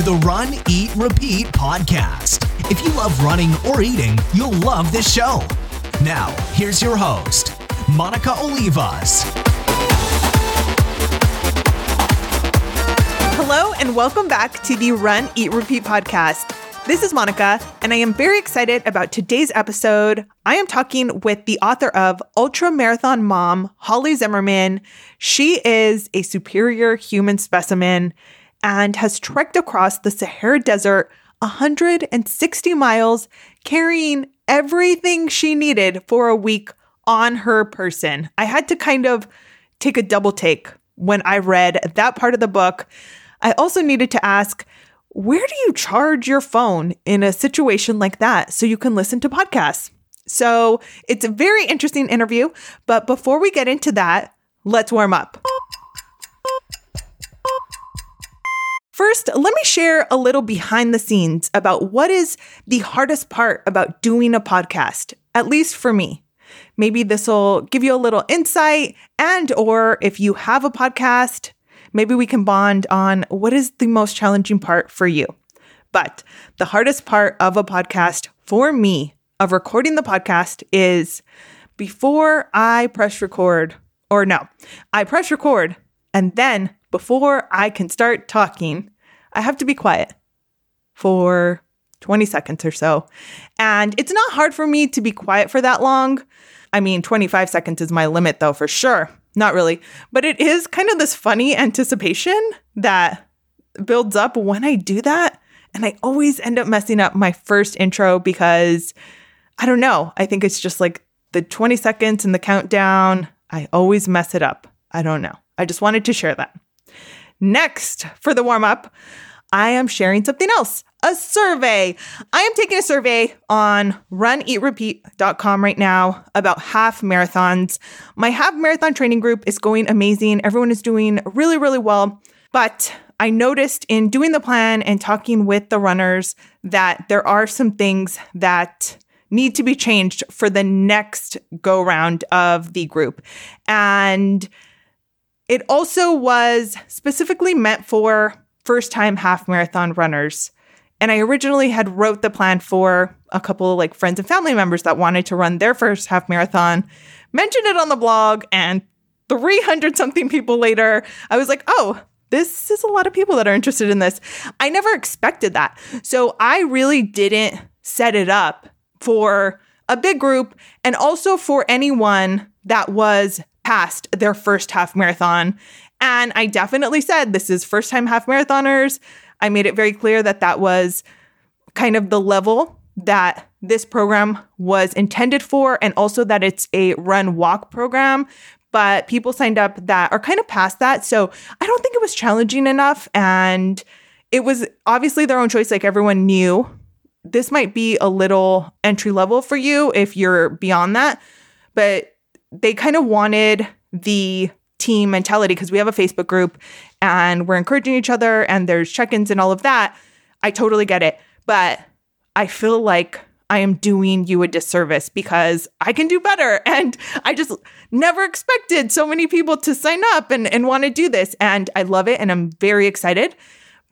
to the Run, Eat, Repeat podcast. If you love running or eating, you'll love this show. Now, here's your host, Monica Olivas. Hello, and welcome back to the Run, Eat, Repeat podcast. This is Monica, and I am very excited about today's episode. I am talking with the author of Ultra Marathon Mom, Holly Zimmermann. She is a superior human specimen and has trekked across the Sahara Desert 160 miles, carrying everything she needed for a week on her person. I had to kind of take a double take when I read that part of the book. I also needed to ask, where do you charge your phone in a situation like that so you can listen to podcasts? So it's a very interesting interview. But before we get into that, let's warm up. First, let me share a little behind the scenes about what is the hardest part about doing a podcast, at least for me. Maybe this will give you a little insight and or if you have a podcast, maybe we can bond on what is the most challenging part for you. But the hardest part of a podcast for me, of recording the podcast, is before I press record, or no, I press record, and then before I can start talking, I have to be quiet for 20 seconds or so. And it's not hard for me to be quiet for that long. I mean, 25 seconds is my limit, though, for sure. Not really. But it is kind of this funny anticipation that builds up when I do that. And I always end up messing up my first intro because I don't know. I think it's just like the 20 seconds and the countdown. I always mess it up. I don't know. I just wanted to share that. Next, for the warm up, I am sharing something else a survey. I am taking a survey on runeatrepeat.com right now about half marathons. My half marathon training group is going amazing. Everyone is doing really, really well. But I noticed in doing the plan and talking with the runners that there are some things that need to be changed for the next go round of the group. And it also was specifically meant for first time half marathon runners. And I originally had wrote the plan for a couple of like friends and family members that wanted to run their first half marathon, mentioned it on the blog, and 300 something people later, I was like, oh, this is a lot of people that are interested in this. I never expected that. So I really didn't set it up for a big group and also for anyone that was past their first half marathon. And I definitely said this is first time half marathoners. I made it very clear that that was kind of the level that this program was intended for, and also that it's a run walk program. But people signed up that are kind of past that. So I don't think it was challenging enough. And it was obviously their own choice. Like everyone knew this might be a little entry level for you if you're beyond that. But they kind of wanted the team mentality because we have a Facebook group and we're encouraging each other and there's check ins and all of that. I totally get it. But I feel like I am doing you a disservice because I can do better. And I just never expected so many people to sign up and, and want to do this. And I love it and I'm very excited.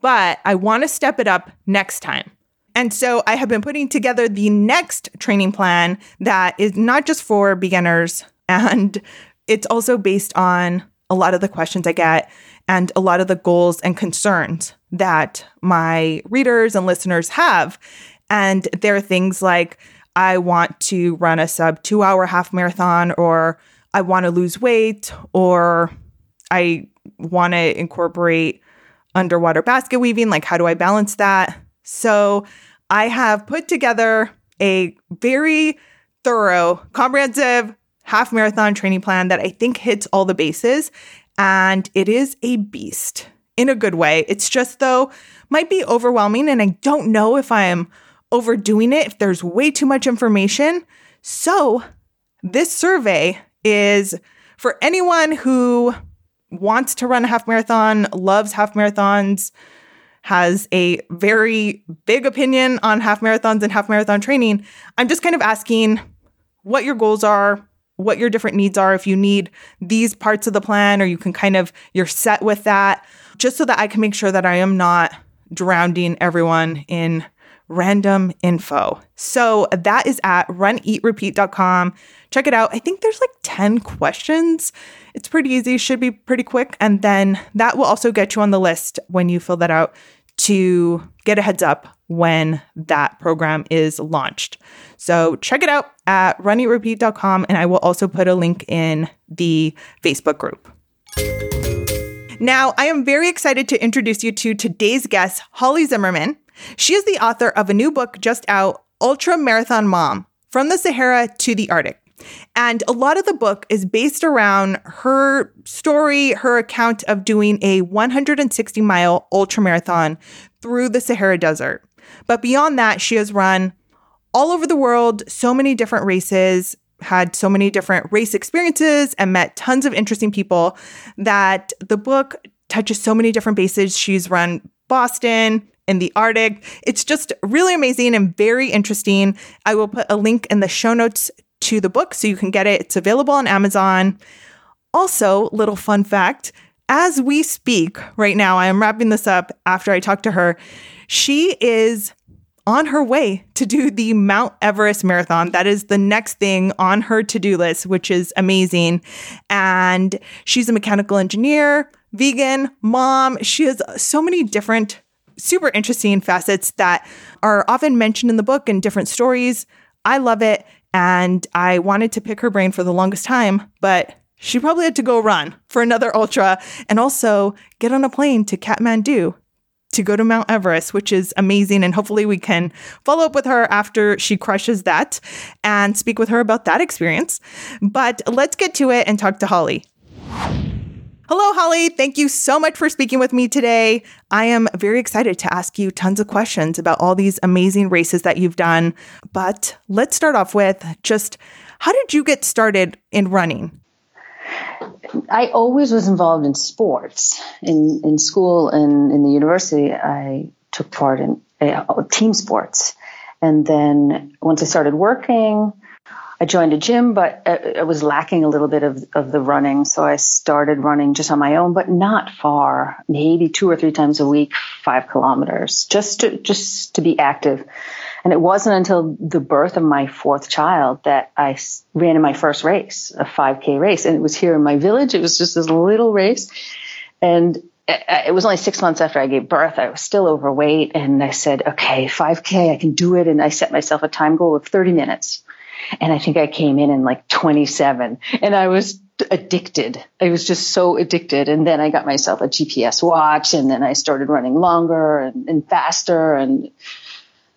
But I want to step it up next time. And so I have been putting together the next training plan that is not just for beginners and it's also based on a lot of the questions I get and a lot of the goals and concerns that my readers and listeners have. And there are things like, I want to run a sub two hour half marathon, or I want to lose weight, or I want to incorporate underwater basket weaving. Like, how do I balance that? So, I have put together a very thorough, comprehensive half marathon training plan that I think hits all the bases. And it is a beast in a good way. It's just, though, might be overwhelming. And I don't know if I am overdoing it, if there's way too much information. So, this survey is for anyone who wants to run a half marathon, loves half marathons, has a very big opinion on half marathons and half marathon training. I'm just kind of asking what your goals are, what your different needs are if you need these parts of the plan or you can kind of you're set with that just so that I can make sure that I am not drowning everyone in random info. So that is at runeatrepeat.com. Check it out. I think there's like 10 questions. It's pretty easy, should be pretty quick. And then that will also get you on the list when you fill that out to get a heads up when that program is launched. So check it out at runeatrepeat.com. And I will also put a link in the Facebook group. Now, I am very excited to introduce you to today's guest, Holly Zimmermann. She is the author of a new book just out, Ultra Marathon Mom From the Sahara to the Arctic. And a lot of the book is based around her story, her account of doing a 160 mile ultra marathon through the Sahara Desert. But beyond that, she has run all over the world, so many different races, had so many different race experiences, and met tons of interesting people that the book touches so many different bases. She's run Boston, in the Arctic. It's just really amazing and very interesting. I will put a link in the show notes to the book so you can get it. It's available on Amazon. Also, little fun fact as we speak right now, I am wrapping this up after I talk to her. She is on her way to do the Mount Everest Marathon. That is the next thing on her to do list, which is amazing. And she's a mechanical engineer, vegan, mom. She has so many different super interesting facets that are often mentioned in the book and different stories. I love it. And I wanted to pick her brain for the longest time, but she probably had to go run for another ultra and also get on a plane to Kathmandu to go to Mount Everest, which is amazing. And hopefully, we can follow up with her after she crushes that and speak with her about that experience. But let's get to it and talk to Holly. Hello, Holly. Thank you so much for speaking with me today. I am very excited to ask you tons of questions about all these amazing races that you've done. But let's start off with just how did you get started in running? I always was involved in sports. In, in school and in the university, I took part in uh, team sports. And then once I started working, I joined a gym, but I was lacking a little bit of, of the running. So I started running just on my own, but not far, maybe two or three times a week, five kilometers, just to, just to be active. And it wasn't until the birth of my fourth child that I ran in my first race, a 5K race. And it was here in my village. It was just this little race. And it was only six months after I gave birth. I was still overweight. And I said, okay, 5K, I can do it. And I set myself a time goal of 30 minutes. And I think I came in in like 27 and I was addicted. I was just so addicted. And then I got myself a GPS watch and then I started running longer and, and faster and,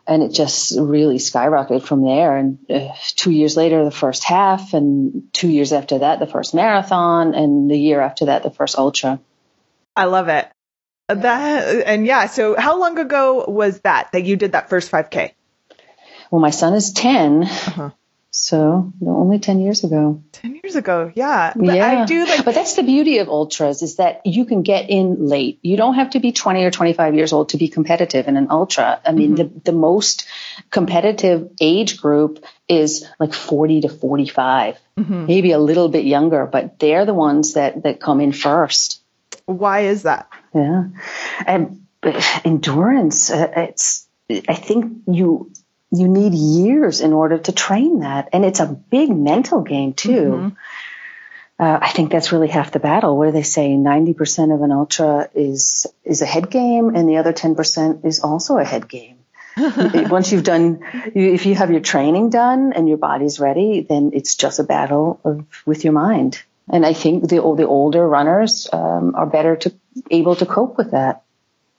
and it just really skyrocketed from there. And uh, two years later, the first half, and two years after that, the first marathon, and the year after that, the first ultra. I love it. That and yeah. So, how long ago was that that you did that first 5K? Well, my son is 10. Uh-huh. So only 10 years ago. 10 years ago. Yeah. But yeah. I do like But that's the beauty of ultras is that you can get in late. You don't have to be 20 or 25 years old to be competitive in an ultra. I mean, mm-hmm. the, the most competitive age group is like 40 to 45, mm-hmm. maybe a little bit younger, but they're the ones that, that come in first. Why is that? Yeah. And endurance, uh, it's, I think you you need years in order to train that. And it's a big mental game too. Mm-hmm. Uh, I think that's really half the battle. Where they say 90% of an ultra is, is a head game and the other 10% is also a head game. Once you've done, if you have your training done and your body's ready, then it's just a battle of, with your mind. And I think the, the older runners um, are better to able to cope with that.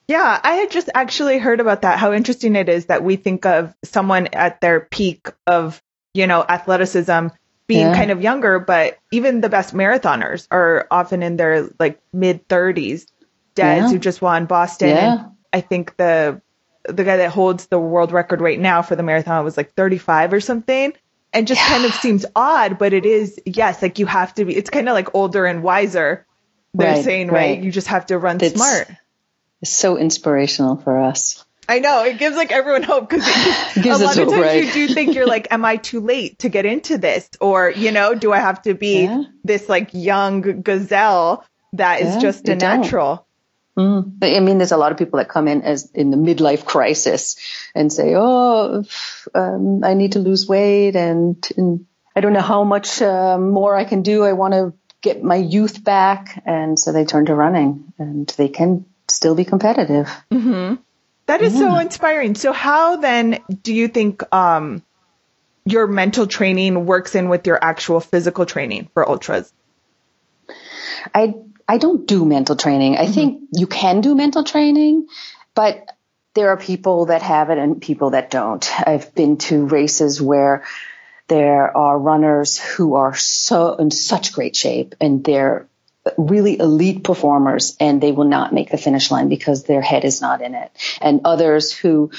Yeah, I had just actually heard about that. How interesting it is that we think of someone at their peak of, you know, athleticism being yeah. kind of younger, but even the best marathoners are often in their like mid 30s. Des, yeah. who just won Boston, yeah. I think the the guy that holds the world record right now for the marathon was like 35 or something. And just kind of seems odd, but it is, yes, like you have to be, it's kind of like older and wiser. They're right, saying, right? right? You just have to run smart is so inspirational for us. I know it gives like everyone hope because a lot of times right. you do think you're like, am I too late to get into this, or you know, do I have to be yeah. this like young gazelle that is yeah, just a natural? Mm. I mean, there's a lot of people that come in as in the midlife crisis and say, "Oh, um, I need to lose weight, and, and I don't know how much uh, more I can do. I want to get my youth back," and so they turn to running, and they can still be competitive. Mm-hmm. That is yeah. so inspiring. So, how then do you think um, your mental training works in with your actual physical training for ultras? I I don't do mental training. I mm-hmm. think you can do mental training, but there are people that have it and people that don't. I've been to races where there are runners who are so in such great shape and they're really elite performers and they will not make the finish line because their head is not in it. And others who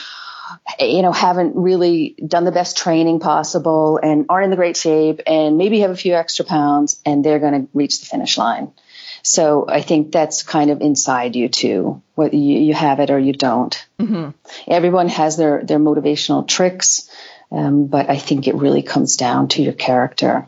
you know, haven't really done the best training possible and aren't in the great shape and maybe have a few extra pounds and they're going to reach the finish line. So I think that's kind of inside you too, whether you, you have it or you don't. Mm-hmm. Everyone has their, their motivational tricks, um, but I think it really comes down to your character.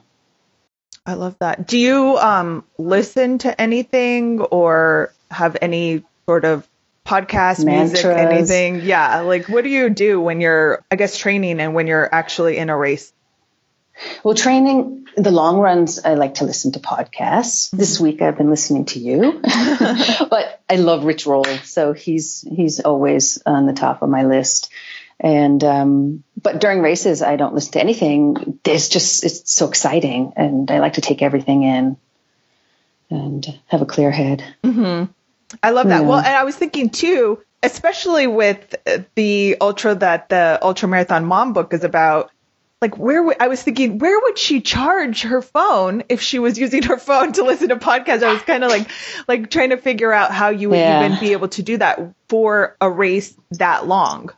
I love that. Do you um, listen to anything or have any sort of podcast, Mantras. music, anything? Yeah. Like, what do you do when you're, I guess, training and when you're actually in a race? Well, training the long runs, I like to listen to podcasts. This week I've been listening to you, but I love Rich Roll, so he's he's always on the top of my list. And um, but during races, I don't listen to anything. It's just it's so exciting, and I like to take everything in and have a clear head. Mm-hmm. I love that. Yeah. Well, and I was thinking too, especially with the ultra that the ultra marathon mom book is about like where w- I was thinking where would she charge her phone if she was using her phone to listen to podcasts I was kind of like like trying to figure out how you would yeah. even be able to do that for a race that long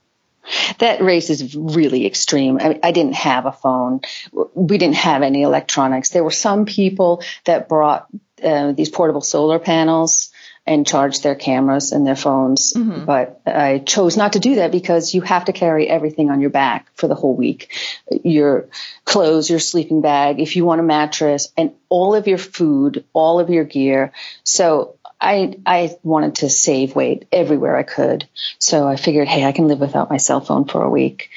that race is really extreme. I, I, didn't have a phone. We didn't have any electronics. There were some people that brought uh, these portable solar panels and charged their cameras and their phones. Mm-hmm. But I chose not to do that because you have to carry everything on your back for the whole week. Your clothes, your sleeping bag, if you want a mattress, and all of your food, all of your gear. So I I wanted to save weight everywhere I could. So I figured, hey, I can live without my cell phone for a week.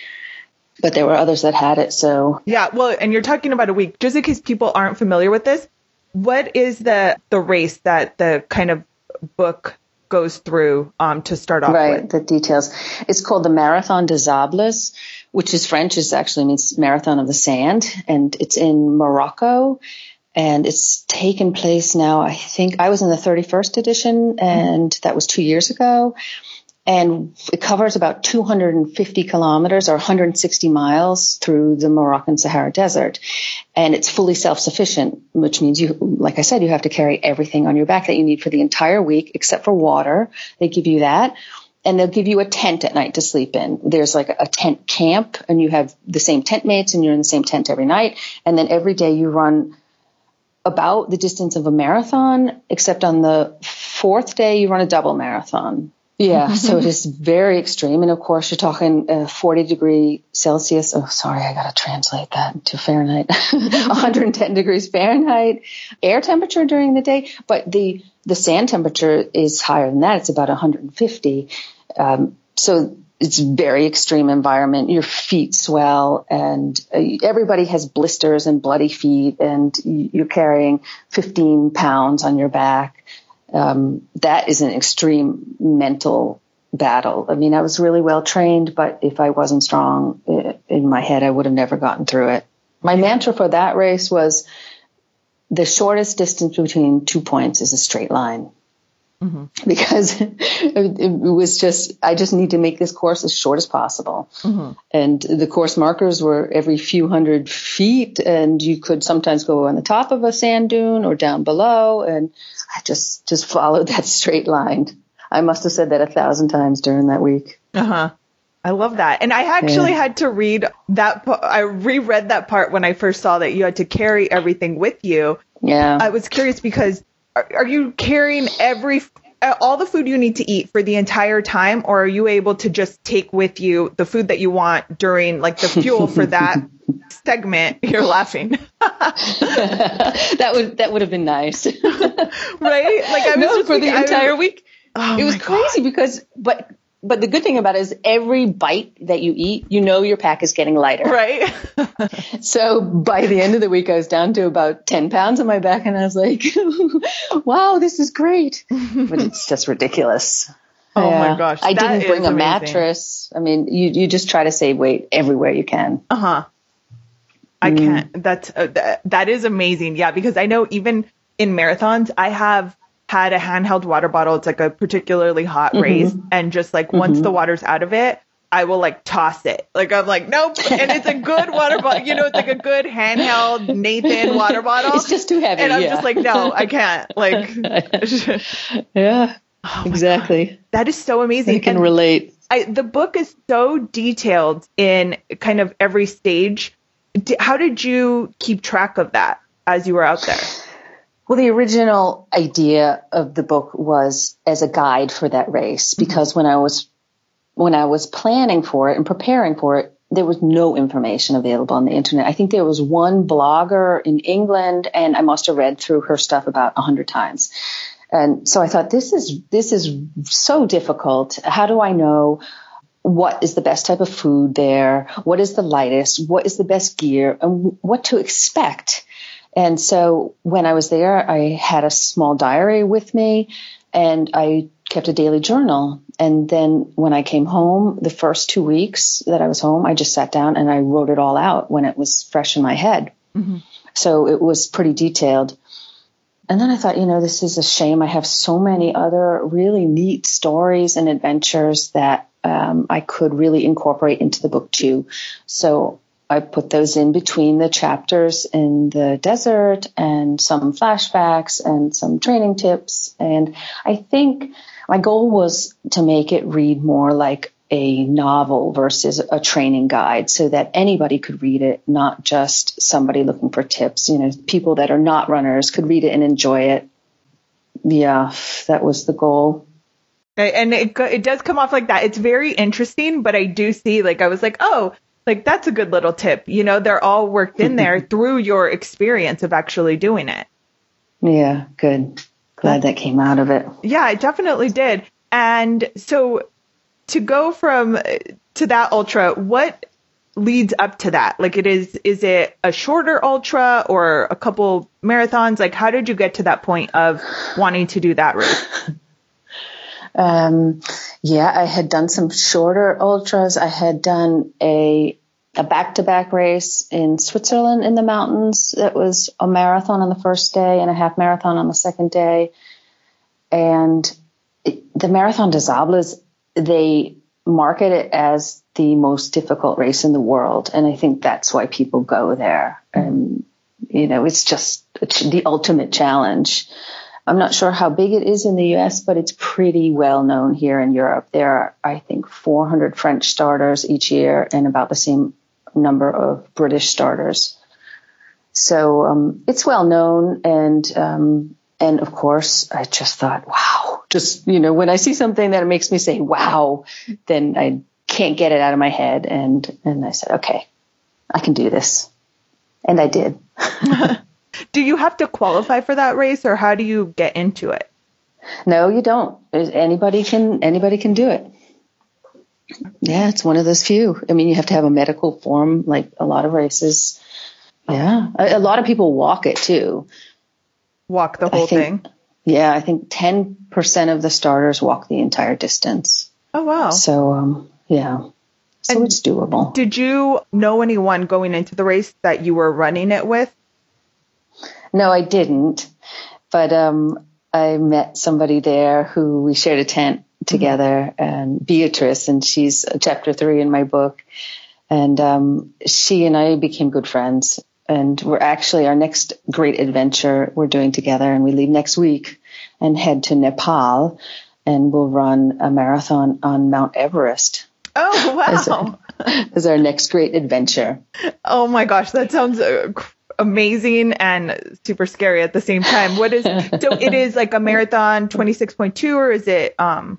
But there were others that had it, so Yeah, well, and you're talking about a week. Just in case people aren't familiar with this, what is the the race that the kind of book goes through um, to start off right, with. the details. It's called the Marathon des Sables, which is French, is actually means Marathon of the Sand, and it's in Morocco. And it's taken place now, I think I was in the 31st edition, and that was two years ago and it covers about 250 kilometers or 160 miles through the Moroccan Sahara Desert. And it's fully self-sufficient, which means you, like I said, you have to carry everything on your back that you need for the entire week except for water. They give you that. And they'll give you a tent at night to sleep in. There's like a tent camp and you have the same tent mates and you're in the same tent every night. And then every day you run about the distance of a marathon, except on the fourth day you run a double marathon. Yeah, so it is very extreme. And of course, you're talking uh, 40 degree Celsius. Oh, sorry, I got to translate that to Fahrenheit. 110 degrees Fahrenheit air temperature during the day, but the the sand temperature is higher than that. It's about 150. Um, so it's very extreme environment. Your feet swell, and uh, everybody has blisters and bloody feet, and you're carrying 15 pounds on your back um, that is an extreme mental battle. I mean, I was really well trained, but if I wasn't strong in my head, I would have never gotten through it. My mantra for that race was the shortest distance between two points is a straight line. Mm-hmm. Because it, was just, I just need to make this course as short as possible. Mm-hmm. And the course markers were every few hundred feet, and you could sometimes go on the top of a sand dune or down below. And I just just followed that straight line. I must have said that a thousand times during that week. Uh huh. I love that. And I actually yeah. had to read that. I reread that part when I first saw that you had to carry everything with you. Yeah. I was curious because are, are you carrying every uh, all the food you need to eat for the entire time, or are you able to just take with you the food that you want during like the fuel for that segment? You're laughing. that would that would have been nice, right? Like I was no, for the entire week. Oh it was my God. crazy because, but, but the good thing about it is every bite that you eat, you know your pack is getting lighter. Right? So by the end of the week, I was down to about 10 pounds on my back and I was like, wow, this is great. But it's just ridiculous. Oh my gosh, I that didn't bring a amazing. mattress. I mean, you, you just try to save weight everywhere you can. Uh huh. I can't. That's uh, th- that is amazing. Yeah, because I know even in marathons, I have had a handheld water bottle. It's like a particularly hot mm-hmm. race, and just like once mm-hmm. the water's out of it, I will like toss it. Like I'm like nope, and it's a good water bottle. You know, it's like a good handheld Nathan water bottle. It's just too heavy. and I'm yeah. just like no, I can't. Like yeah, Oh exactly. that is so amazing. You can And- relate. I, the book is so detailed in kind of every stage. D- how did you keep track of that as you were out there? Well, the original idea of the book was as a guide for that race mm-hmm. because when I was when I was planning for it and preparing for it, there was no information available on the internet. I think there was one blogger in England, and I must have read through her stuff about a hundred times. And so I thought, this is this is so difficult. How do I know what is the best type of food there? What is the lightest? What is the best gear? And what to expect? And so when I was there, I had a small diary with me and I kept a daily journal. And then when I came home, the first two weeks that I was home, I just sat down and I wrote it all out when it was fresh in my head. So it was pretty detailed. And then I thought, you know, this is a shame. I have so many other really neat stories and adventures that um, I could really incorporate into the book too. So I put those in between the chapters in the desert and some flashbacks and some training tips. And I think my goal was to make it read more like a novel versus a training guide so that anybody could read it, not just somebody looking for tips. You know, people that are not runners could read it and enjoy it. Yeah, that was the goal. And it it does come off like that. It's very interesting, but I do see like I was like, oh, like that's a good little tip. You know, they're all worked in there through your experience of actually doing it. Yeah, good. Glad that came out of it. Yeah, it definitely did. And so to go from uh, to that ultra, what leads up to that? Like it is is it a shorter ultra or a couple marathons? Like how did you get to that point of wanting to do that race? Um, yeah, I had done some shorter ultras. I had done a a back to back race in Switzerland in the mountains. That was a marathon on the first day and a half marathon on the second day. And it, the Marathon des Sables, they market it as the most difficult race in the world. And I think that's why people go there. And, you know, it's just the ultimate challenge. I'm not sure how big it is in the US, but it's pretty well known here in Europe. There are, I think, 400 French starters each year and about the same number of British starters. So um, it's well known, and um, and of course, I just thought, wow, just you know, when I see something that makes me say, wow, then I can't get it out of my head, and and I said, okay, I can do this, and I did. Do you have to qualify for that race or how do you get into it? No, you don't. Anybody can anybody can do it. Yeah, it's one of those few. I mean, you have to have a medical form, like a lot of races. Yeah, a, a lot of people walk it too. Walk the whole think- thing? Yeah, I think ten percent of the starters walk the entire distance. Oh wow. So, um, yeah, so And- it's doable. Did you know anyone going into the race that you were running it with? No, I didn't. But um, I met somebody there who we shared a tent together, and Beatrice, and she's chapter three in my book. And um, she and I became good friends. And we're actually our next great adventure we're doing together, and we leave next week and head to Nepal, and we'll run a marathon on Mount Everest Oh wow. as our next great adventure. Oh my gosh, that sounds uh, amazing and super scary at the same time. What is so it is like a marathon 26.2 or is it um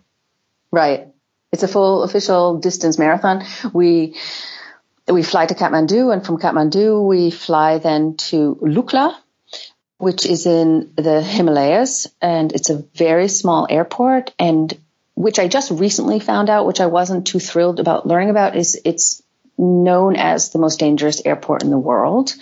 Right. It's a full official distance marathon. We we fly to Kathmandu, and from Kathmandu we fly then to Lukla, which is in the Himalayas, and it's a very small airport. And which I just recently found out, which I wasn't too thrilled about learning about, is it's known as the most dangerous airport in the world.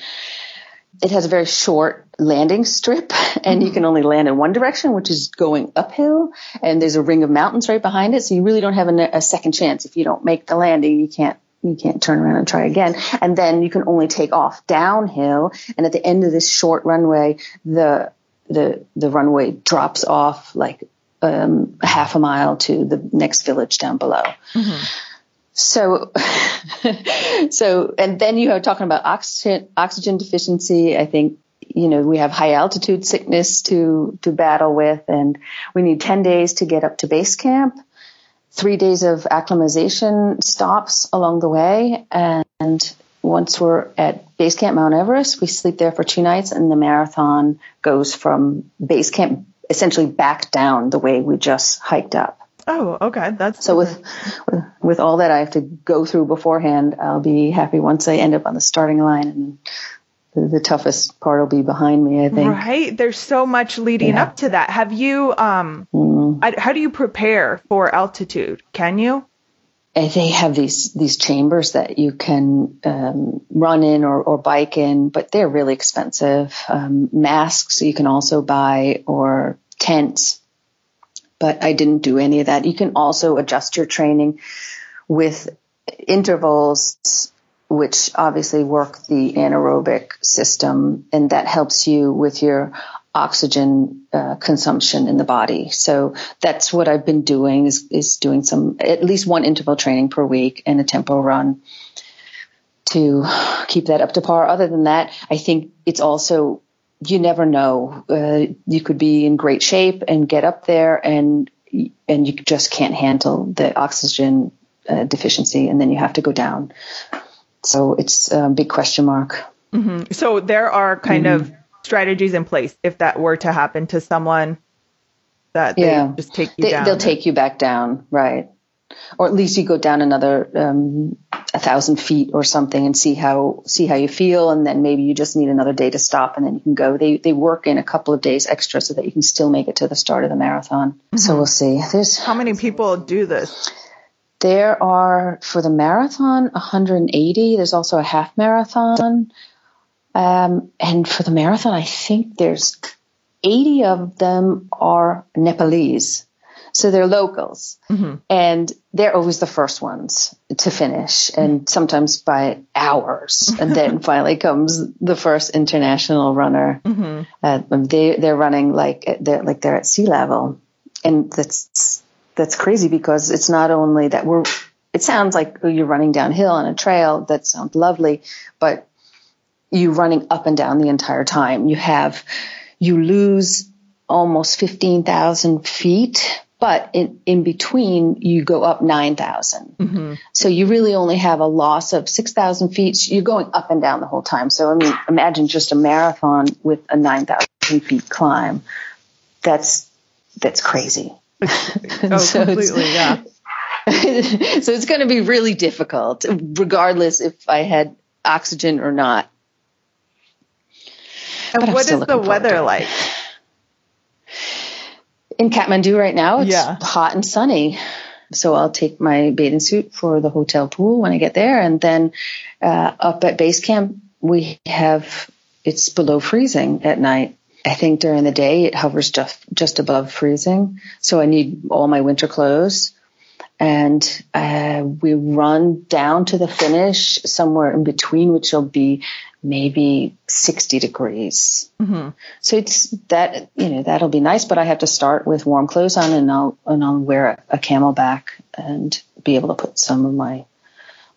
It has a very short landing strip, and you can only land in one direction, which is going uphill. And there's a ring of mountains right behind it, so you really don't have a, a second chance. If you don't make the landing, you can't you can't turn around and try again. And then you can only take off downhill. And at the end of this short runway, the the the runway drops off like um, half a mile to the next village down below. Mm-hmm. So, so, and then you are talking about oxygen, oxygen deficiency. I think, you know, we have high altitude sickness to, to battle with and we need 10 days to get up to base camp, three days of acclimatization stops along the way. And once we're at base camp Mount Everest, we sleep there for two nights and the marathon goes from base camp essentially back down the way we just hiked up. Oh, okay. That's so with, with, with all that I have to go through beforehand, I'll be happy once I end up on the starting line and the, the toughest part will be behind me, I think. Right. There's so much leading yeah. up to that. Have you um mm. I, how do you prepare for altitude? Can you? they have these these chambers that you can um, run in or, or bike in, but they're really expensive. Um, masks you can also buy or tents but I didn't do any of that. You can also adjust your training with intervals, which obviously work the anaerobic system, and that helps you with your oxygen uh, consumption in the body. So that's what I've been doing is, is doing some, at least one interval training per week and a tempo run to keep that up to par. Other than that, I think it's also you never know. Uh, you could be in great shape and get up there, and and you just can't handle the oxygen uh, deficiency, and then you have to go down. So it's a big question mark. Mm-hmm. So there are kind mm-hmm. of strategies in place if that were to happen to someone that they yeah. just take you they, down. They'll take you back down, right? Or at least you go down another um, a thousand feet or something and see how see how you feel, and then maybe you just need another day to stop, and then you can go. They they work in a couple of days extra so that you can still make it to the start of the marathon. Mm-hmm. So we'll see. There's how many people do this? There are for the marathon 180. There's also a half marathon, um, and for the marathon, I think there's 80 of them are Nepalese. So they're locals mm-hmm. and they're always the first ones to finish and sometimes by hours. and then finally comes the first international runner. Mm-hmm. Uh, they, they're running like they're like they're at sea level. And that's, that's crazy because it's not only that we're, it sounds like you're running downhill on a trail. That sounds lovely, but you're running up and down the entire time. You have, you lose almost 15,000 feet but in, in between you go up 9,000. Mm-hmm. So you really only have a loss of 6,000 feet. You're going up and down the whole time. So I mean, imagine just a marathon with a 9,000 feet climb. That's, that's crazy. oh, so completely. Yeah. so it's going to be really difficult regardless if I had oxygen or not. And what is the weather like? In Kathmandu right now. It's yeah. hot and sunny. So I'll take my bathing suit for the hotel pool when I get there. And then uh, up at base camp, we have it's below freezing at night. I think during the day it hovers just just above freezing. So I need all my winter clothes. And uh, we run down to the finish somewhere in between, which will be maybe 60 degrees. Mm-hmm. So it's that, you know, that'll be nice, but I have to start with warm clothes on and I'll, and I'll wear a, a CamelBak and be able to put some of my,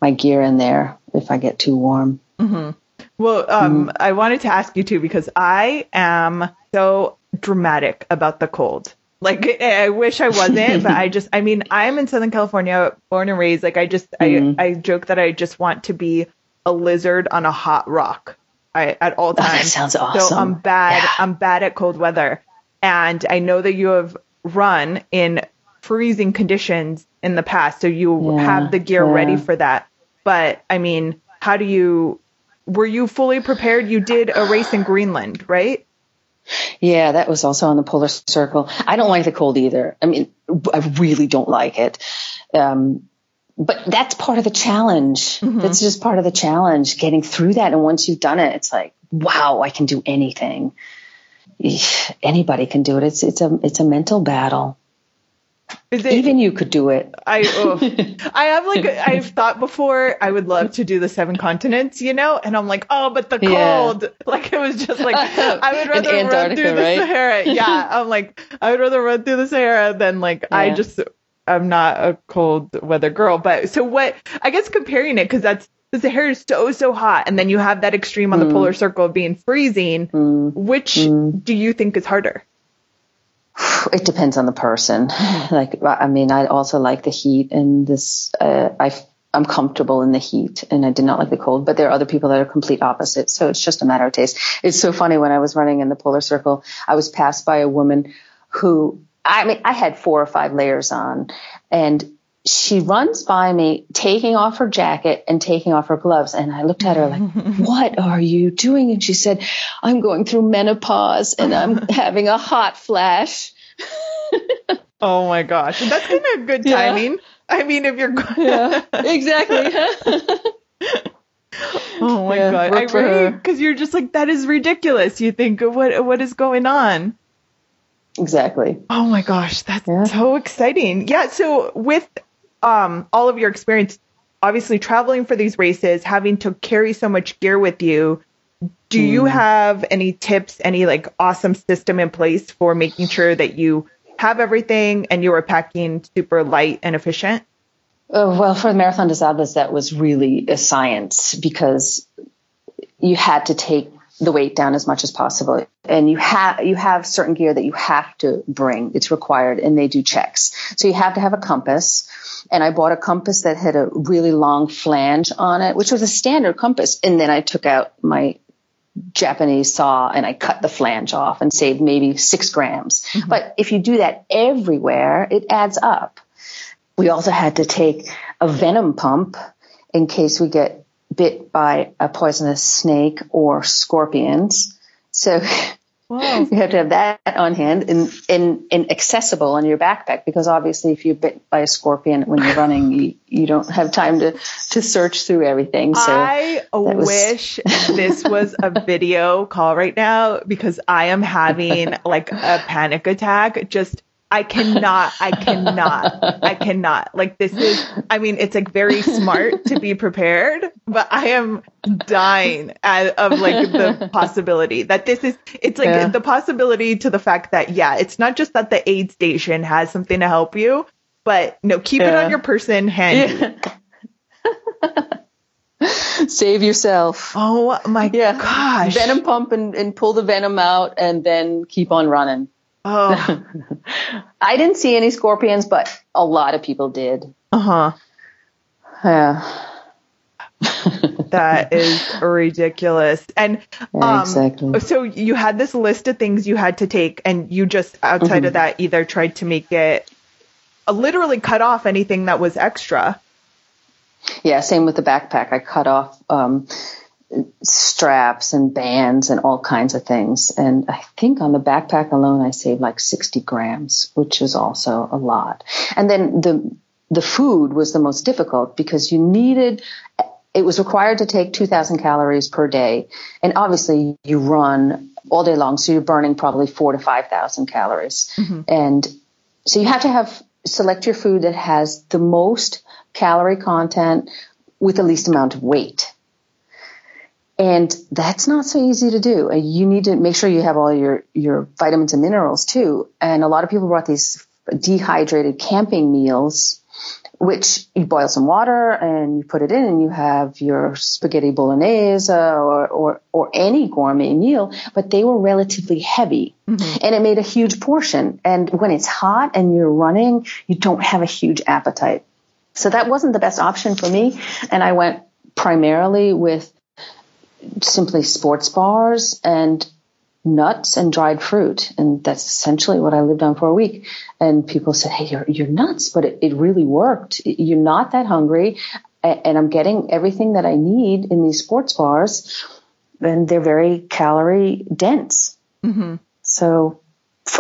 my gear in there if I get too warm. Mm-hmm. Well, um, mm-hmm. I wanted to ask you too, because I am so dramatic about the cold. Like I wish I wasn't, but I just I mean I'm in Southern California, born and raised. Like I just mm-hmm. I I joke that I just want to be a lizard on a hot rock I, at all times. Oh, that sounds awesome. So I'm bad. Yeah. I'm bad at cold weather, and I know that you have run in freezing conditions in the past, so you yeah, have the gear yeah. ready for that. But I mean, how do you? Were you fully prepared? You did a race in Greenland, right? Yeah, that was also on the polar circle. I don't like the cold either. I mean, I really don't like it. Um, but that's part of the challenge. Mm-hmm. That's just part of the challenge, getting through that. And once you've done it, it's like, wow, I can do anything. Anybody can do it. It's it's a it's a mental battle. It, Even you could do it. I oh, I have like I've thought before I would love to do the seven continents, you know, and I'm like, oh, but the cold. Yeah. Like it was just like I would rather run through the right? Sahara. Yeah, I'm like I would rather run through the Sahara than like yeah. I just I'm not a cold weather girl. But so what? I guess comparing it because that's the Sahara is so so hot, and then you have that extreme on mm. the polar circle of being freezing. Mm. Which mm. do you think is harder? It depends on the person. Mm-hmm. Like, I mean, I also like the heat, and this uh, I I'm comfortable in the heat, and I did not like the cold. But there are other people that are complete opposites, so it's just a matter of taste. It's so funny when I was running in the polar circle, I was passed by a woman who I mean, I had four or five layers on, and she runs by me taking off her jacket and taking off her gloves. And i looked at her like what are you doing? And she said i'm going through menopause and i'm having a hot flash. Oh my gosh. That's kind of good timing. Yeah. i mean if you're yeah. Exactly. Oh my yeah, god. i really because you're just like that is ridiculous. You think what what is going on? Exactly. Oh my gosh, that's yeah. so exciting. Yeah, so with um all of your experience obviously traveling for these races, having to carry so much gear with you, do mm. you have any tips, any like awesome system in place for making sure that you have everything and you are packing super light and efficient? Uh, well, for the Marathon des Sables, that was really a science because you had to take the weight down as much as possible. And you have you have certain gear that you have to bring. It's required, and they do checks. So you have to have a compass. And I bought a compass that had a really long flange on it, which was a standard compass. And then I took out my Japanese saw and I cut the flange off and saved maybe six grams. Mm-hmm. But if you do that everywhere, it adds up. We also had to take a venom pump in case we get bit by a poisonous snake or scorpions. So you have to have that on hand and, and, and accessible on your backpack because obviously if you're bit by a scorpion when you're running, you, you don't have time to, to search through everything. So I was... wish this was a video call right now because I am having like a panic attack just I cannot, I cannot, I cannot. Like this is, I mean, it's like very smart to be prepared, but I am dying of like the possibility that this is, it's like yeah. the possibility to the fact that, yeah, it's not just that the aid station has something to help you, but no, keep yeah. it on your person handy. Yeah. Save yourself. Oh my yeah. gosh. Venom pump and, and pull the venom out and then keep on running. Oh. I didn't see any scorpions, but a lot of people did. Uh huh. Yeah. that is ridiculous. And yeah, um, exactly. so you had this list of things you had to take, and you just outside mm-hmm. of that either tried to make it uh, literally cut off anything that was extra. Yeah, same with the backpack. I cut off um, straps and bands and all kinds of things. And I think on the backpack alone, I saved like 60 grams, which is also a lot. And then the, the food was the most difficult because you needed, it was required to take 2000 calories per day. And obviously you run all day long. So you're burning probably four to 5,000 calories. Mm-hmm. And so you have to have, select your food that has the most calorie content with the least amount of weight. And that's not so easy to do. You need to make sure you have all your, your vitamins and minerals too. And a lot of people brought these dehydrated camping meals, which you boil some water and you put it in and you have your spaghetti bolognese or, or, or any gourmet meal, but they were relatively heavy mm-hmm. and it made a huge portion. And when it's hot and you're running, you don't have a huge appetite. So that wasn't the best option for me. And I went primarily with simply sports bars and nuts and dried fruit. And that's essentially what I lived on for a week. And people said, Hey, you're, you're nuts, but it, it really worked. You're not that hungry. And I'm getting everything that I need in these sports bars. And they're very calorie dense. Mm-hmm. So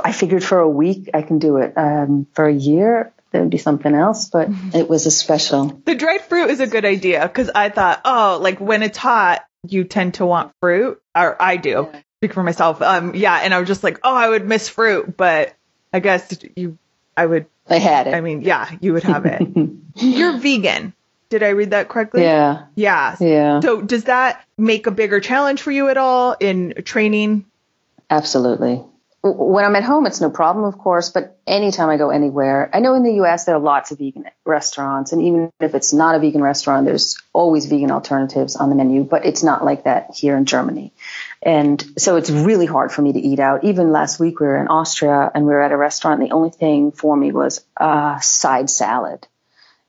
I figured for a week I can do it. Um, for a year, there would be something else, but it was a special. The dried fruit is a good idea because I thought, oh, like when it's hot, you tend to want fruit, or I do. Yeah. Speak for myself. Um, yeah, and I was just like, oh, I would miss fruit, but I guess you, I would. I had it. I mean, yeah, you would have it. You're vegan. Did I read that correctly? Yeah. Yeah. Yeah. So does that make a bigger challenge for you at all in training? Absolutely when I'm at home, it's no problem, of course, but anytime I go anywhere, I know in the US there are lots of vegan restaurants, and even if it's not a vegan restaurant, there's always vegan alternatives on the menu, but it's not like that here in Germany. And so it's really hard for me to eat out. Even last week we were in Austria and we were at a restaurant, and the only thing for me was a side salad.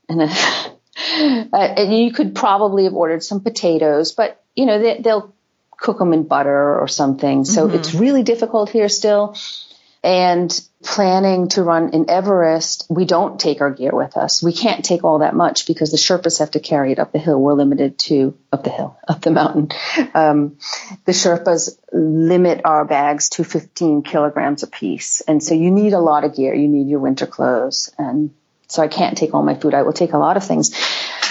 And, uh, and you could probably have ordered some potatoes, but you know, they, they'll cook them in butter or something. So mm-hmm. it's really difficult here still. And planning to run in Everest, we don't take our gear with us. We can't take all that much because the Sherpas have to carry it up the hill. We're limited to up the hill, up the mountain. Um, the Sherpas limit our bags to 15 kilograms a piece. And so you need a lot of gear. You need your winter clothes. And so I can't take all my food. I will take a lot of things.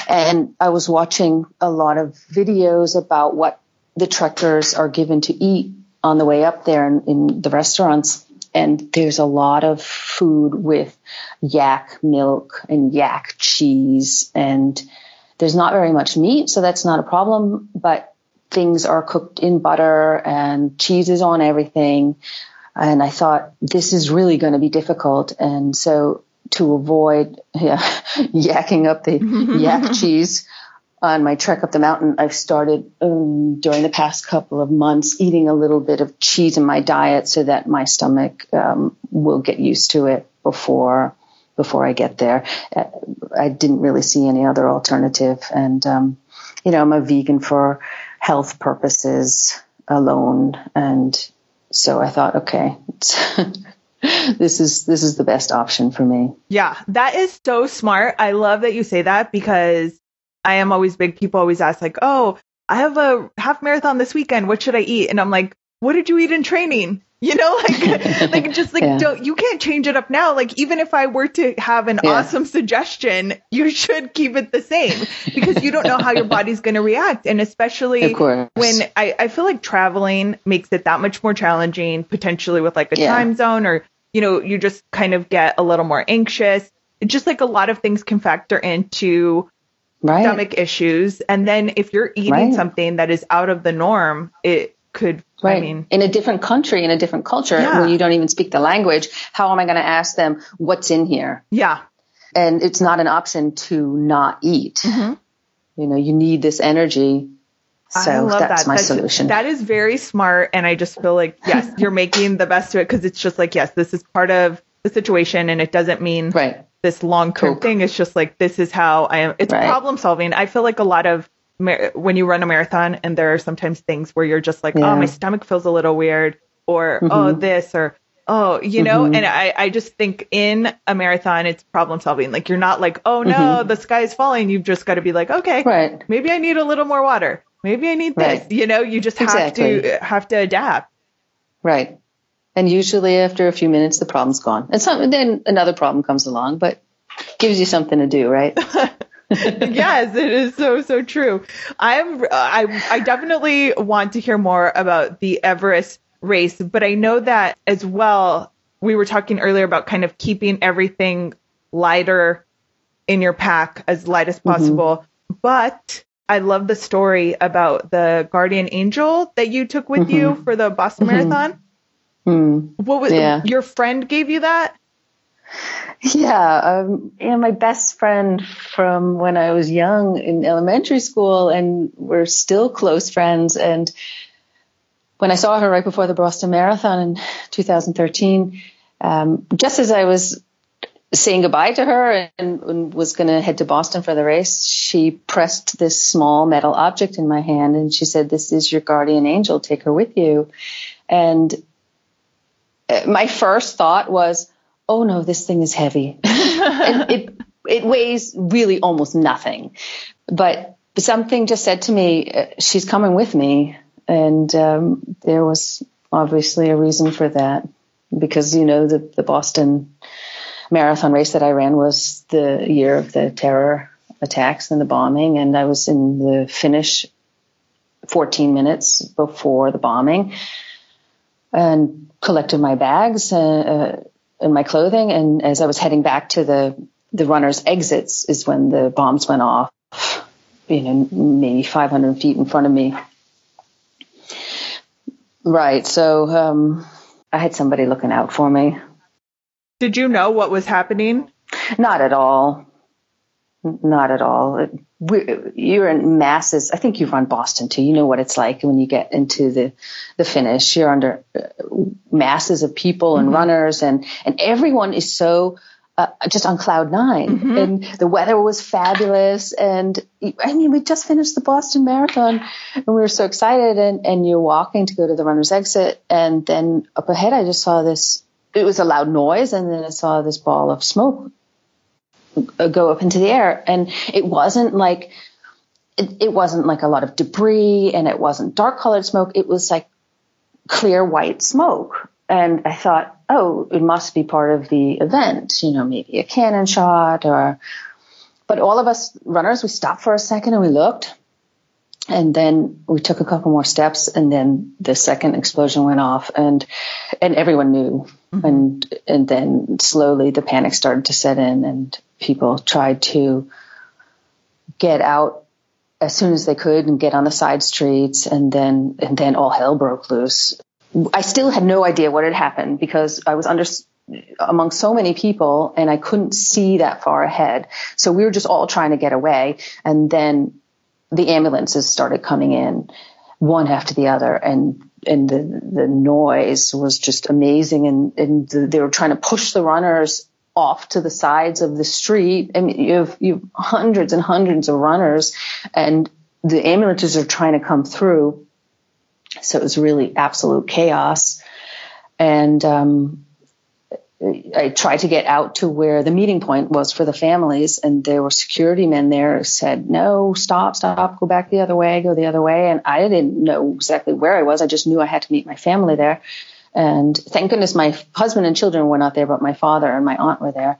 And I was watching a lot of videos about what the trekkers are given to eat on the way up there in, in the restaurants. And there's a lot of food with yak milk and yak cheese. And there's not very much meat, so that's not a problem. But things are cooked in butter and cheese is on everything. And I thought this is really going to be difficult. And so to avoid yeah, yakking up the yak cheese, on my trek up the mountain, I've started um, during the past couple of months eating a little bit of cheese in my diet so that my stomach um, will get used to it before before I get there. Uh, I didn't really see any other alternative, and um, you know, I'm a vegan for health purposes alone, and so I thought, okay. this is this is the best option for me. Yeah, that is so smart. I love that you say that because I am always big. People always ask like, "Oh, I have a half marathon this weekend. What should I eat?" And I'm like, "What did you eat in training?" You know, like like just like yeah. don't you can't change it up now. Like even if I were to have an yeah. awesome suggestion, you should keep it the same because you don't know how your body's going to react, and especially when I I feel like traveling makes it that much more challenging, potentially with like a yeah. time zone or you know you just kind of get a little more anxious. just like a lot of things can factor into right. stomach issues. And then if you're eating right. something that is out of the norm, it could Right. I mean, in a different country, in a different culture, yeah. where you don't even speak the language, how am I going to ask them what's in here? Yeah. And it's not an option to not eat. Mm-hmm. You know, you need this energy. So that's that. my that's, solution. That is very smart. And I just feel like, yes, you're making the best of it because it's just like, yes, this is part of the situation and it doesn't mean right this long term thing. It's just like this is how I am. It's right. problem solving. I feel like a lot of when you run a marathon, and there are sometimes things where you're just like, yeah. oh, my stomach feels a little weird, or mm-hmm. oh, this, or oh, you know. Mm-hmm. And I, I just think in a marathon, it's problem solving. Like you're not like, oh no, mm-hmm. the sky is falling. You've just got to be like, okay, right. maybe I need a little more water. Maybe I need right. this. You know, you just have exactly. to have to adapt. Right. And usually after a few minutes, the problem's gone. And some, then another problem comes along, but gives you something to do, right? yes, it is so so true. I'm I I definitely want to hear more about the Everest race, but I know that as well. We were talking earlier about kind of keeping everything lighter in your pack as light as mm-hmm. possible. Mm-hmm. But I love the story about the guardian angel that you took with mm-hmm. you for the Boston mm-hmm. Marathon. Mm. What was yeah. your friend gave you that? Yeah, um, my best friend from when I was young in elementary school, and we're still close friends. And when I saw her right before the Boston Marathon in 2013, um, just as I was saying goodbye to her and, and was going to head to Boston for the race, she pressed this small metal object in my hand and she said, This is your guardian angel. Take her with you. And my first thought was, oh no, this thing is heavy. it, it weighs really almost nothing. But something just said to me, uh, she's coming with me. And um, there was obviously a reason for that because you know the the Boston marathon race that I ran was the year of the terror attacks and the bombing, and I was in the finish 14 minutes before the bombing and collected my bags and, uh, and my clothing. And as I was heading back to the, the runner's exits is when the bombs went off, you know, maybe 500 feet in front of me. Right. So, um, I had somebody looking out for me. Did you know what was happening? Not at all. Not at all. you're in masses. I think you've run Boston too. You know what it's like when you get into the the finish. You're under uh, masses of people and mm-hmm. runners, and and everyone is so uh, just on cloud 9 mm-hmm. and the weather was fabulous. And I mean, we just finished the Boston Marathon, and we were so excited. And and you're walking to go to the runner's exit, and then up ahead, I just saw this. It was a loud noise, and then I saw this ball of smoke Uh, go up into the air. And it wasn't like, it, it wasn't like a lot of debris and it wasn't dark colored smoke. It was like clear white smoke. And I thought, oh, it must be part of the event, you know, maybe a cannon shot or, but all of us runners, we stopped for a second and we looked and then we took a couple more steps and then the second explosion went off and and everyone knew. Mm-hmm. and and then slowly the panic started to set in and people tried to get out as soon as they could and get on the side streets and then and then all hell broke loose. I still had no idea what had happened because i was under among so many people and i couldn't see that far ahead. So we were just all trying to get away and then the ambulances started coming in one after the other and and the the noise was just amazing and and the, they were trying to push the runners off to the sides of the street. I mean you have you have hundreds and hundreds of runners and the ambulances are trying to come through. So it was really absolute chaos. And um, I tried to get out to where the meeting point was for the families, and there were security men there who said, No, stop, stop, go back the other way, go the other way. And I didn't know exactly where I was. I just knew I had to meet my family there. And thank goodness my husband and children were not there, but my father and my aunt were there.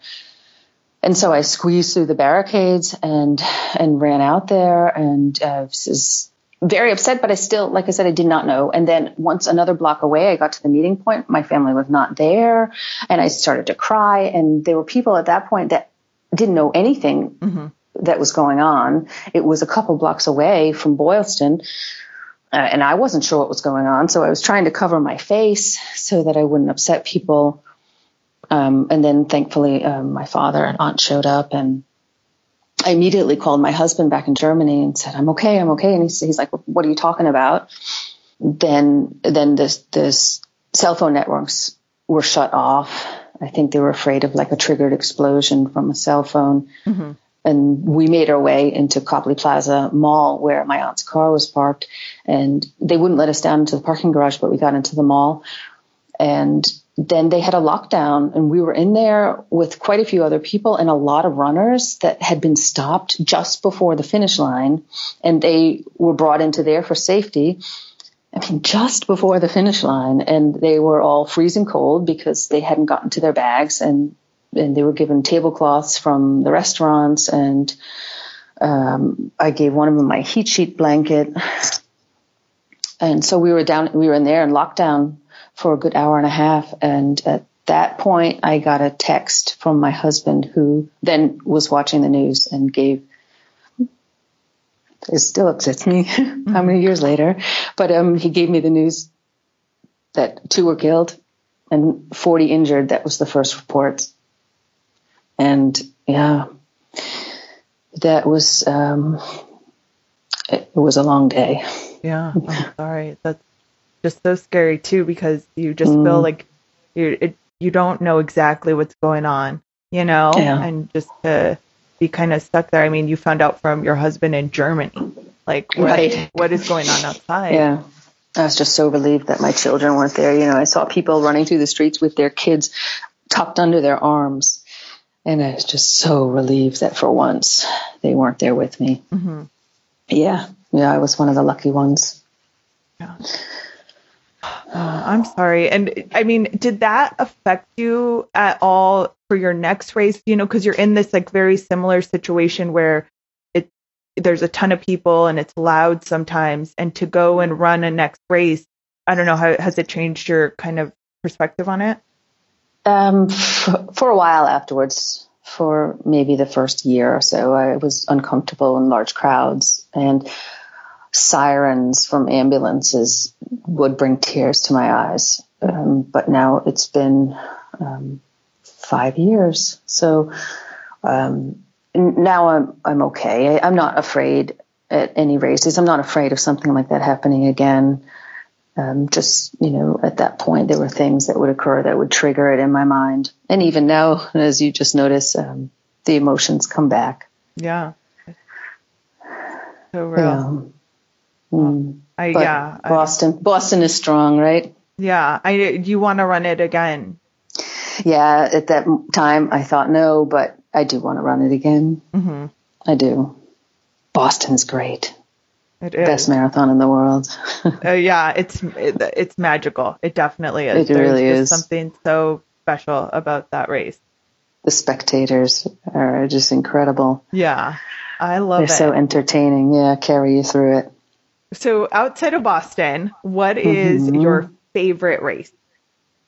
And so I squeezed through the barricades and and ran out there, and uh, was very upset, but I still, like I said, I did not know. And then once another block away, I got to the meeting point. My family was not there, and I started to cry. And there were people at that point that didn't know anything mm-hmm. that was going on. It was a couple blocks away from Boylston. Uh, and I wasn't sure what was going on, so I was trying to cover my face so that I wouldn't upset people. Um, and then, thankfully, um, my father and aunt showed up, and I immediately called my husband back in Germany and said, I'm okay, I'm okay. And he's, he's like, well, what are you talking about? Then, then this, this cell phone networks were shut off. I think they were afraid of like a triggered explosion from a cell phone. Mm-hmm. And we made our way into Copley Plaza Mall where my aunt's car was parked and they wouldn't let us down into the parking garage, but we got into the mall and then they had a lockdown and we were in there with quite a few other people and a lot of runners that had been stopped just before the finish line and they were brought into there for safety. I mean, just before the finish line and they were all freezing cold because they hadn't gotten to their bags and, and they were given tablecloths from the restaurants and, um, I gave one of them my heat sheet blanket. And so we were down, we were in there in lockdown for a good hour and a half. And at that point, I got a text from my husband who then was watching the news and gave it still upsets me mm-hmm. how many years later, but um, he gave me the news that two were killed and 40 injured. That was the first report. And yeah, that was, um, it, it was a long day. Yeah, I'm sorry. That's just so scary too because you just mm. feel like you it, you don't know exactly what's going on, you know, yeah. and just to be kind of stuck there. I mean, you found out from your husband in Germany, like what, right. what is going on outside. Yeah. I was just so relieved that my children weren't there. You know, I saw people running through the streets with their kids tucked under their arms. And I was just so relieved that for once they weren't there with me. Mm-hmm. Yeah. Yeah. I was one of the lucky ones. Yeah. I'm sorry. And I mean, did that affect you at all for your next race? You know, because you're in this like very similar situation where it there's a ton of people and it's loud sometimes, and to go and run a next race, I don't know how has it changed your kind of perspective on it? Um, for a while afterwards, for maybe the first year or so, I was uncomfortable in large crowds and sirens from ambulances would bring tears to my eyes. Um, but now it's been um, five years, so um, now I'm I'm okay. I, am not afraid at any races. I'm not afraid of something like that happening again. Um, just you know, at that point, there were things that would occur that would trigger it in my mind, and even now, as you just notice, um, the emotions come back. Yeah. So real. Mm. I, yeah. Boston. I, Boston is strong, right? Yeah. I you want to run it again? Yeah. At that time, I thought no, but I do want to run it again. Mm-hmm. I do. Boston's great. It is. Best marathon in the world. uh, yeah, it's it, it's magical. It definitely is. It There's really is. Something so special about that race. The spectators are just incredible. Yeah, I love They're it. They're so entertaining. Yeah, carry you through it. So outside of Boston, what is mm-hmm. your favorite race?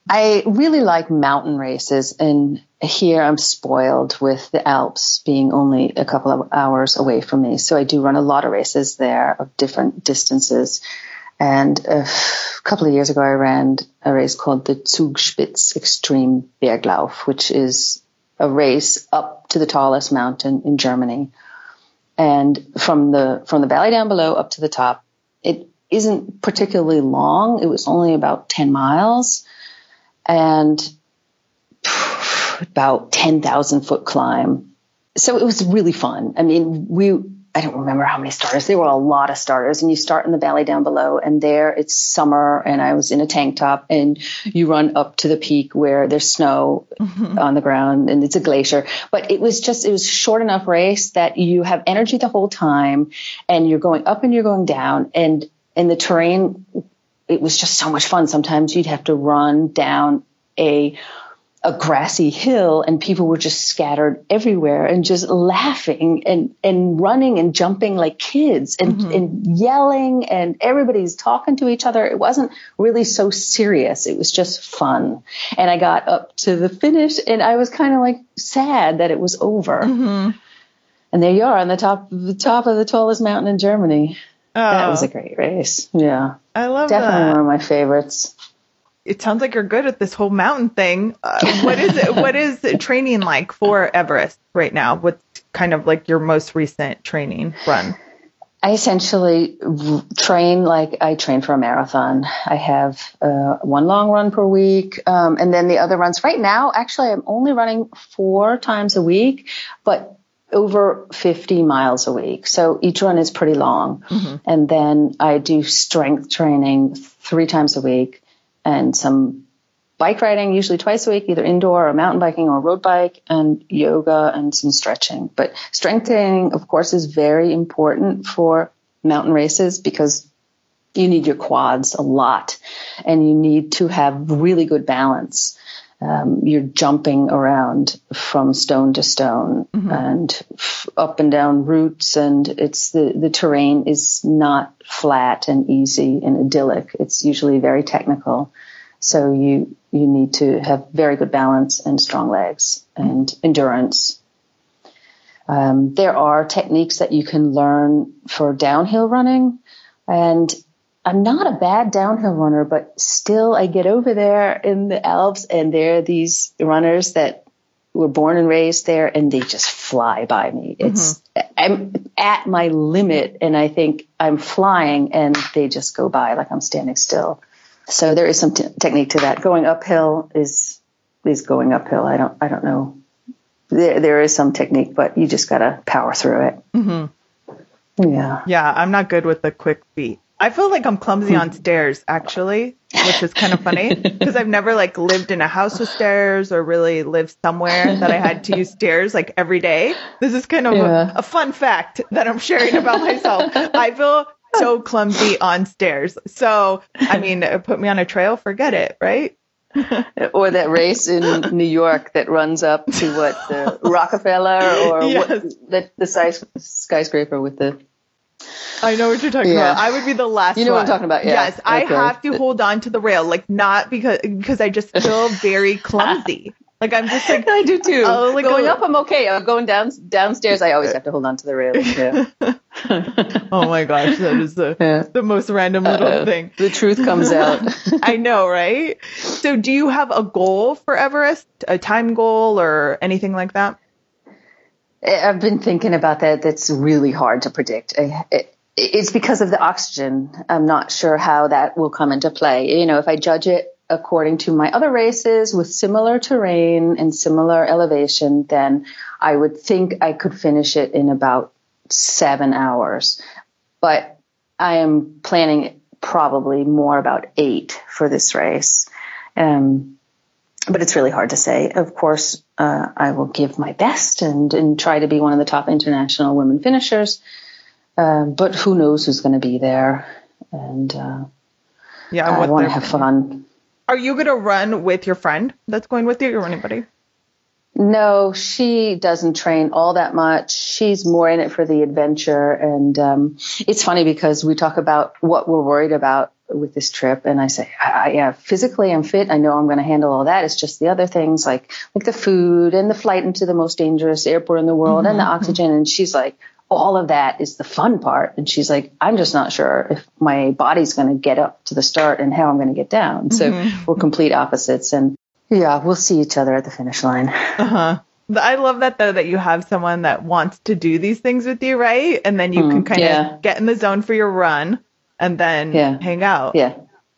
I really like mountain races, and here I'm spoiled with the Alps being only a couple of hours away from me. So I do run a lot of races there of different distances. And a couple of years ago, I ran a race called the Zugspitz Extreme Berglauf, which is a race up to the tallest mountain in Germany. And from the from the valley down below up to the top, it isn't particularly long. It was only about 10 miles and about 10,000 foot climb. So it was really fun. I mean, we, I don't remember how many starters. There were a lot of starters and you start in the valley down below and there it's summer and I was in a tank top and you run up to the peak where there's snow mm-hmm. on the ground and it's a glacier. But it was just, it was short enough race that you have energy the whole time and you're going up and you're going down and, and the terrain, it was just so much fun. Sometimes you'd have to run down a a grassy hill and people were just scattered everywhere and just laughing and, and running and jumping like kids and, mm-hmm. and yelling and everybody's talking to each other. It wasn't really so serious. It was just fun. And I got up to the finish and I was kind of like sad that it was over. Mm-hmm. And there you are on the top, the top of the tallest mountain in Germany. Oh. That was a great race. Yeah. I love Definitely that. one of my favorites it sounds like you're good at this whole mountain thing. Uh, what is it? what is training like for Everest right now? What's kind of like your most recent training run? I essentially train like I train for a marathon. I have uh, one long run per week, um, and then the other runs. Right now, actually, I'm only running four times a week, but over 50 miles a week. So each run is pretty long. Mm-hmm. And then I do strength training three times a week and some bike riding, usually twice a week, either indoor or mountain biking or road bike, and yoga and some stretching. But strength training, of course, is very important for mountain races because you need your quads a lot and you need to have really good balance. Um, you're jumping around from stone to stone mm-hmm. and f- up and down routes and it's the, the terrain is not flat and easy and idyllic. It's usually very technical. So you, you need to have very good balance and strong legs and endurance. Um, there are techniques that you can learn for downhill running and I'm not a bad downhill runner, but still I get over there in the Alps and there are these runners that were born and raised there and they just fly by me. It's, mm-hmm. I'm at my limit and I think I'm flying and they just go by like I'm standing still. So there is some t- technique to that. Going uphill is, is going uphill. I don't, I don't know. There, there is some technique, but you just gotta power through it. Mm-hmm. Yeah. Yeah. I'm not good with the quick feet. I feel like I'm clumsy hmm. on stairs actually, which is kind of funny because I've never like lived in a house with stairs or really lived somewhere that I had to use stairs like every day. This is kind of yeah. a, a, fun fact that I'm sharing about myself. I feel so clumsy on stairs. So, I mean, uh, put me on a trail, forget it, right? or that race in New York that runs up to what the Rockefeller or yes. what the, the skyscraper with the I know what you're talking yeah. about. I would be the last. You know one. what I'm talking about? Yeah. Yes, I have to hold on to the rail, like not because because I just feel very clumsy. Like I'm just like I do too. Oh, like going a, up, I'm okay. I'm going down downstairs. I always have to hold on to the rail. Yeah. oh my gosh, that is the yeah. the most random little Uh-oh. thing. The truth comes out. I know, right? So, do you have a goal for Everest, a time goal, or anything like that? I've been thinking about that. That's really hard to predict. It's because of the oxygen. I'm not sure how that will come into play. You know, if I judge it according to my other races with similar terrain and similar elevation, then I would think I could finish it in about seven hours. But I am planning probably more about eight for this race. Um, but it's really hard to say. Of course, uh, I will give my best and, and try to be one of the top international women finishers. Uh, but who knows who's going to be there? And uh, yeah, I want to have fun. Are you going to run with your friend that's going with you or anybody? No, she doesn't train all that much. She's more in it for the adventure. And um, it's funny because we talk about what we're worried about with this trip, and I say, I, yeah, physically I'm fit. I know I'm going to handle all that. It's just the other things like like the food and the flight into the most dangerous airport in the world mm-hmm. and the mm-hmm. oxygen. And she's like, all of that is the fun part. And she's like, I'm just not sure if my body's going to get up to the start and how I'm going to get down. So mm-hmm. we're complete opposites. And yeah, we'll see each other at the finish line. Uh huh. I love that though that you have someone that wants to do these things with you, right? And then you mm, can kind yeah. of get in the zone for your run and then yeah. hang out. Yeah.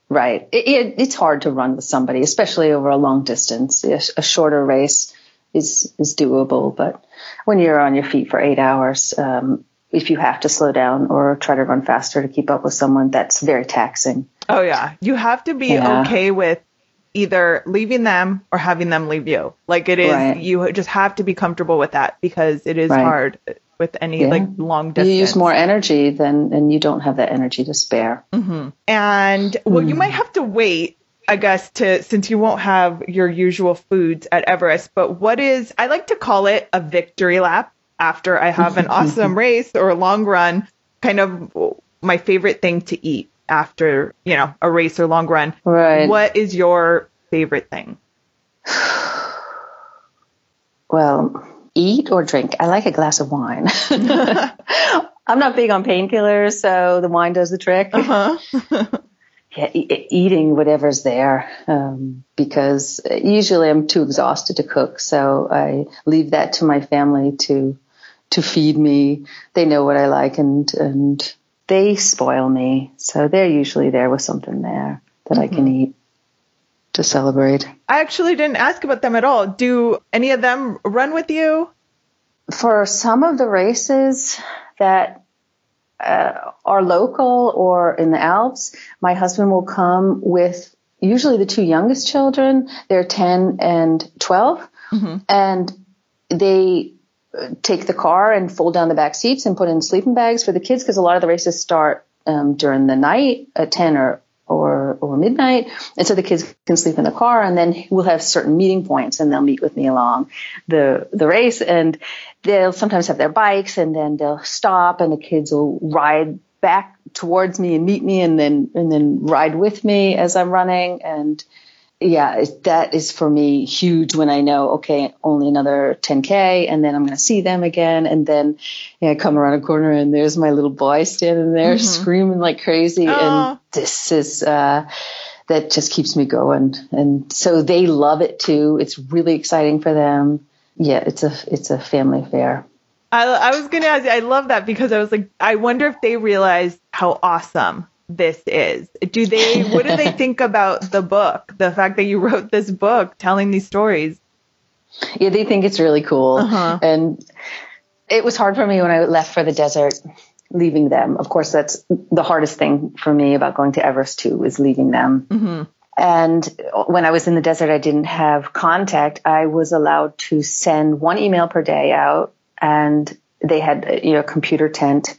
Right. It, it, it's hard to run with somebody, especially over a long distance. A, a shorter race is is doable, but when you're on your feet for eight hours, um, if you have to slow down or try to run faster to keep up with someone, that's very taxing. Oh yeah, you have to be yeah. okay with either leaving them or having them leave you. Like it is, right. you just have to be comfortable with that because it is right. hard with any yeah. like long distance. You use more energy than, and you don't have that energy to spare. Mm-hmm. And well, mm. you might have to wait I guess to since you won't have your usual foods at Everest, but what is I like to call it a victory lap after I have an awesome race or a long run, kind of my favorite thing to eat after, you know, a race or long run. Right. What is your favorite thing? Well, eat or drink. I like a glass of wine. I'm not big on painkillers, so the wine does the trick. Uh-huh. yeah, e- eating whatever's there um, because usually I'm too exhausted to cook, so I leave that to my family to to feed me. They know what I like, and and they spoil me, so they're usually there with something there that mm-hmm. I can mm-hmm. eat to celebrate. I actually didn't ask about them at all. Do any of them run with you? For some of the races that uh, are local or in the Alps, my husband will come with usually the two youngest children. They're 10 and 12. Mm-hmm. And they uh, take the car and fold down the back seats and put in sleeping bags for the kids because a lot of the races start um, during the night at 10 or or or midnight, and so the kids can sleep in the car, and then we'll have certain meeting points, and they'll meet with me along the the race, and they'll sometimes have their bikes, and then they'll stop, and the kids will ride back towards me and meet me, and then and then ride with me as I'm running, and yeah, that is for me huge when I know, okay, only another 10K and then I'm going to see them again. And then yeah, I come around a corner and there's my little boy standing there mm-hmm. screaming like crazy. Aww. And this is, uh, that just keeps me going. And so they love it too. It's really exciting for them. Yeah, it's a, it's a family affair. I, I was going to ask I love that because I was like, I wonder if they realize how awesome this is. Do they what do they think about the book? The fact that you wrote this book telling these stories? Yeah, they think it's really cool. Uh-huh. And it was hard for me when I left for the desert leaving them. Of course, that's the hardest thing for me about going to Everest too is leaving them. Mm-hmm. And when I was in the desert, I didn't have contact. I was allowed to send one email per day out and they had you know, a computer tent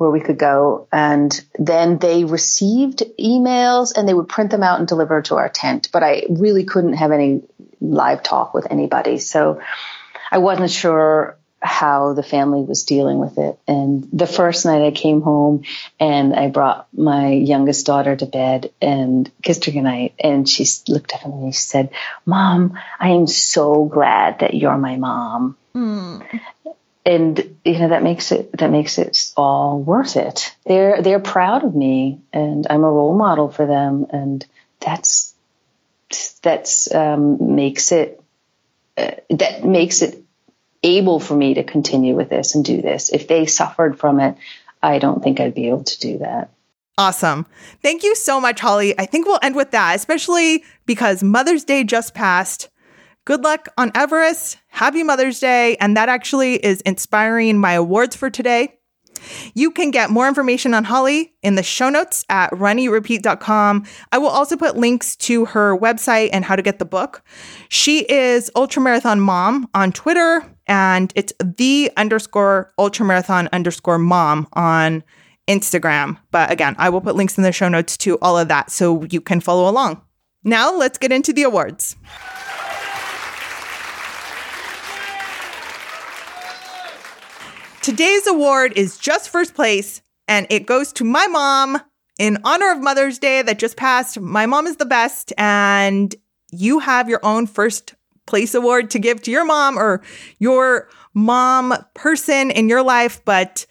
where we could go. And then they received emails and they would print them out and deliver to our tent. But I really couldn't have any live talk with anybody. So I wasn't sure how the family was dealing with it. And the first night I came home and I brought my youngest daughter to bed and kissed her goodnight. And she looked up at me and she said, Mom, I am so glad that you're my mom. Mm. And you know that makes it that makes it all worth it. They're they're proud of me, and I'm a role model for them, and that's that's um, makes it uh, that makes it able for me to continue with this and do this. If they suffered from it, I don't think I'd be able to do that. Awesome. Thank you so much, Holly. I think we'll end with that, especially because Mother's Day just passed. Good luck on Everest. Happy Mother's Day. And that actually is inspiring my awards for today. You can get more information on Holly in the show notes at runeatrepeat.com. I will also put links to her website and how to get the book. She is Ultramarathon Mom on Twitter, and it's the underscore ultramarathon underscore mom on Instagram. But again, I will put links in the show notes to all of that so you can follow along. Now let's get into the awards. Today's award is just first place, and it goes to my mom in honor of Mother's Day that just passed. My mom is the best, and you have your own first place award to give to your mom or your mom person in your life. But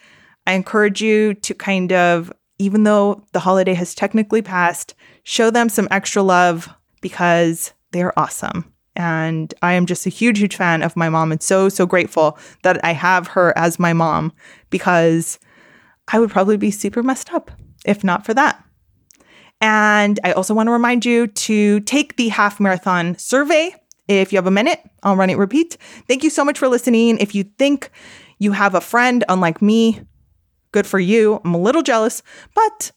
I encourage you to kind of, even though the holiday has technically passed, show them some extra love because they're awesome. And I am just a huge, huge fan of my mom and so, so grateful that I have her as my mom because I would probably be super messed up if not for that. And I also want to remind you to take the half marathon survey. If you have a minute, I'll Run Eat Repeat. Thank you so much for listening. If you think you have a friend unlike me, good for you. I'm a little jealous, but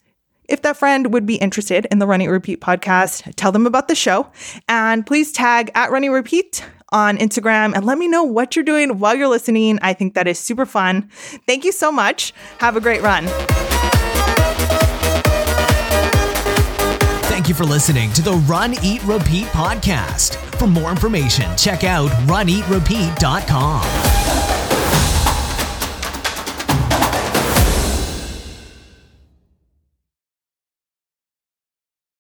if that friend would be interested in the Run Eat Repeat podcast, tell them about the show. And please tag at Run Eat Repeat on Instagram and let me know what you're doing while you're listening. I think that is super fun. Thank you so much. Have a great run. Thank you for listening to the Run Eat Repeat podcast. For more information, check out runeatrepeat.com.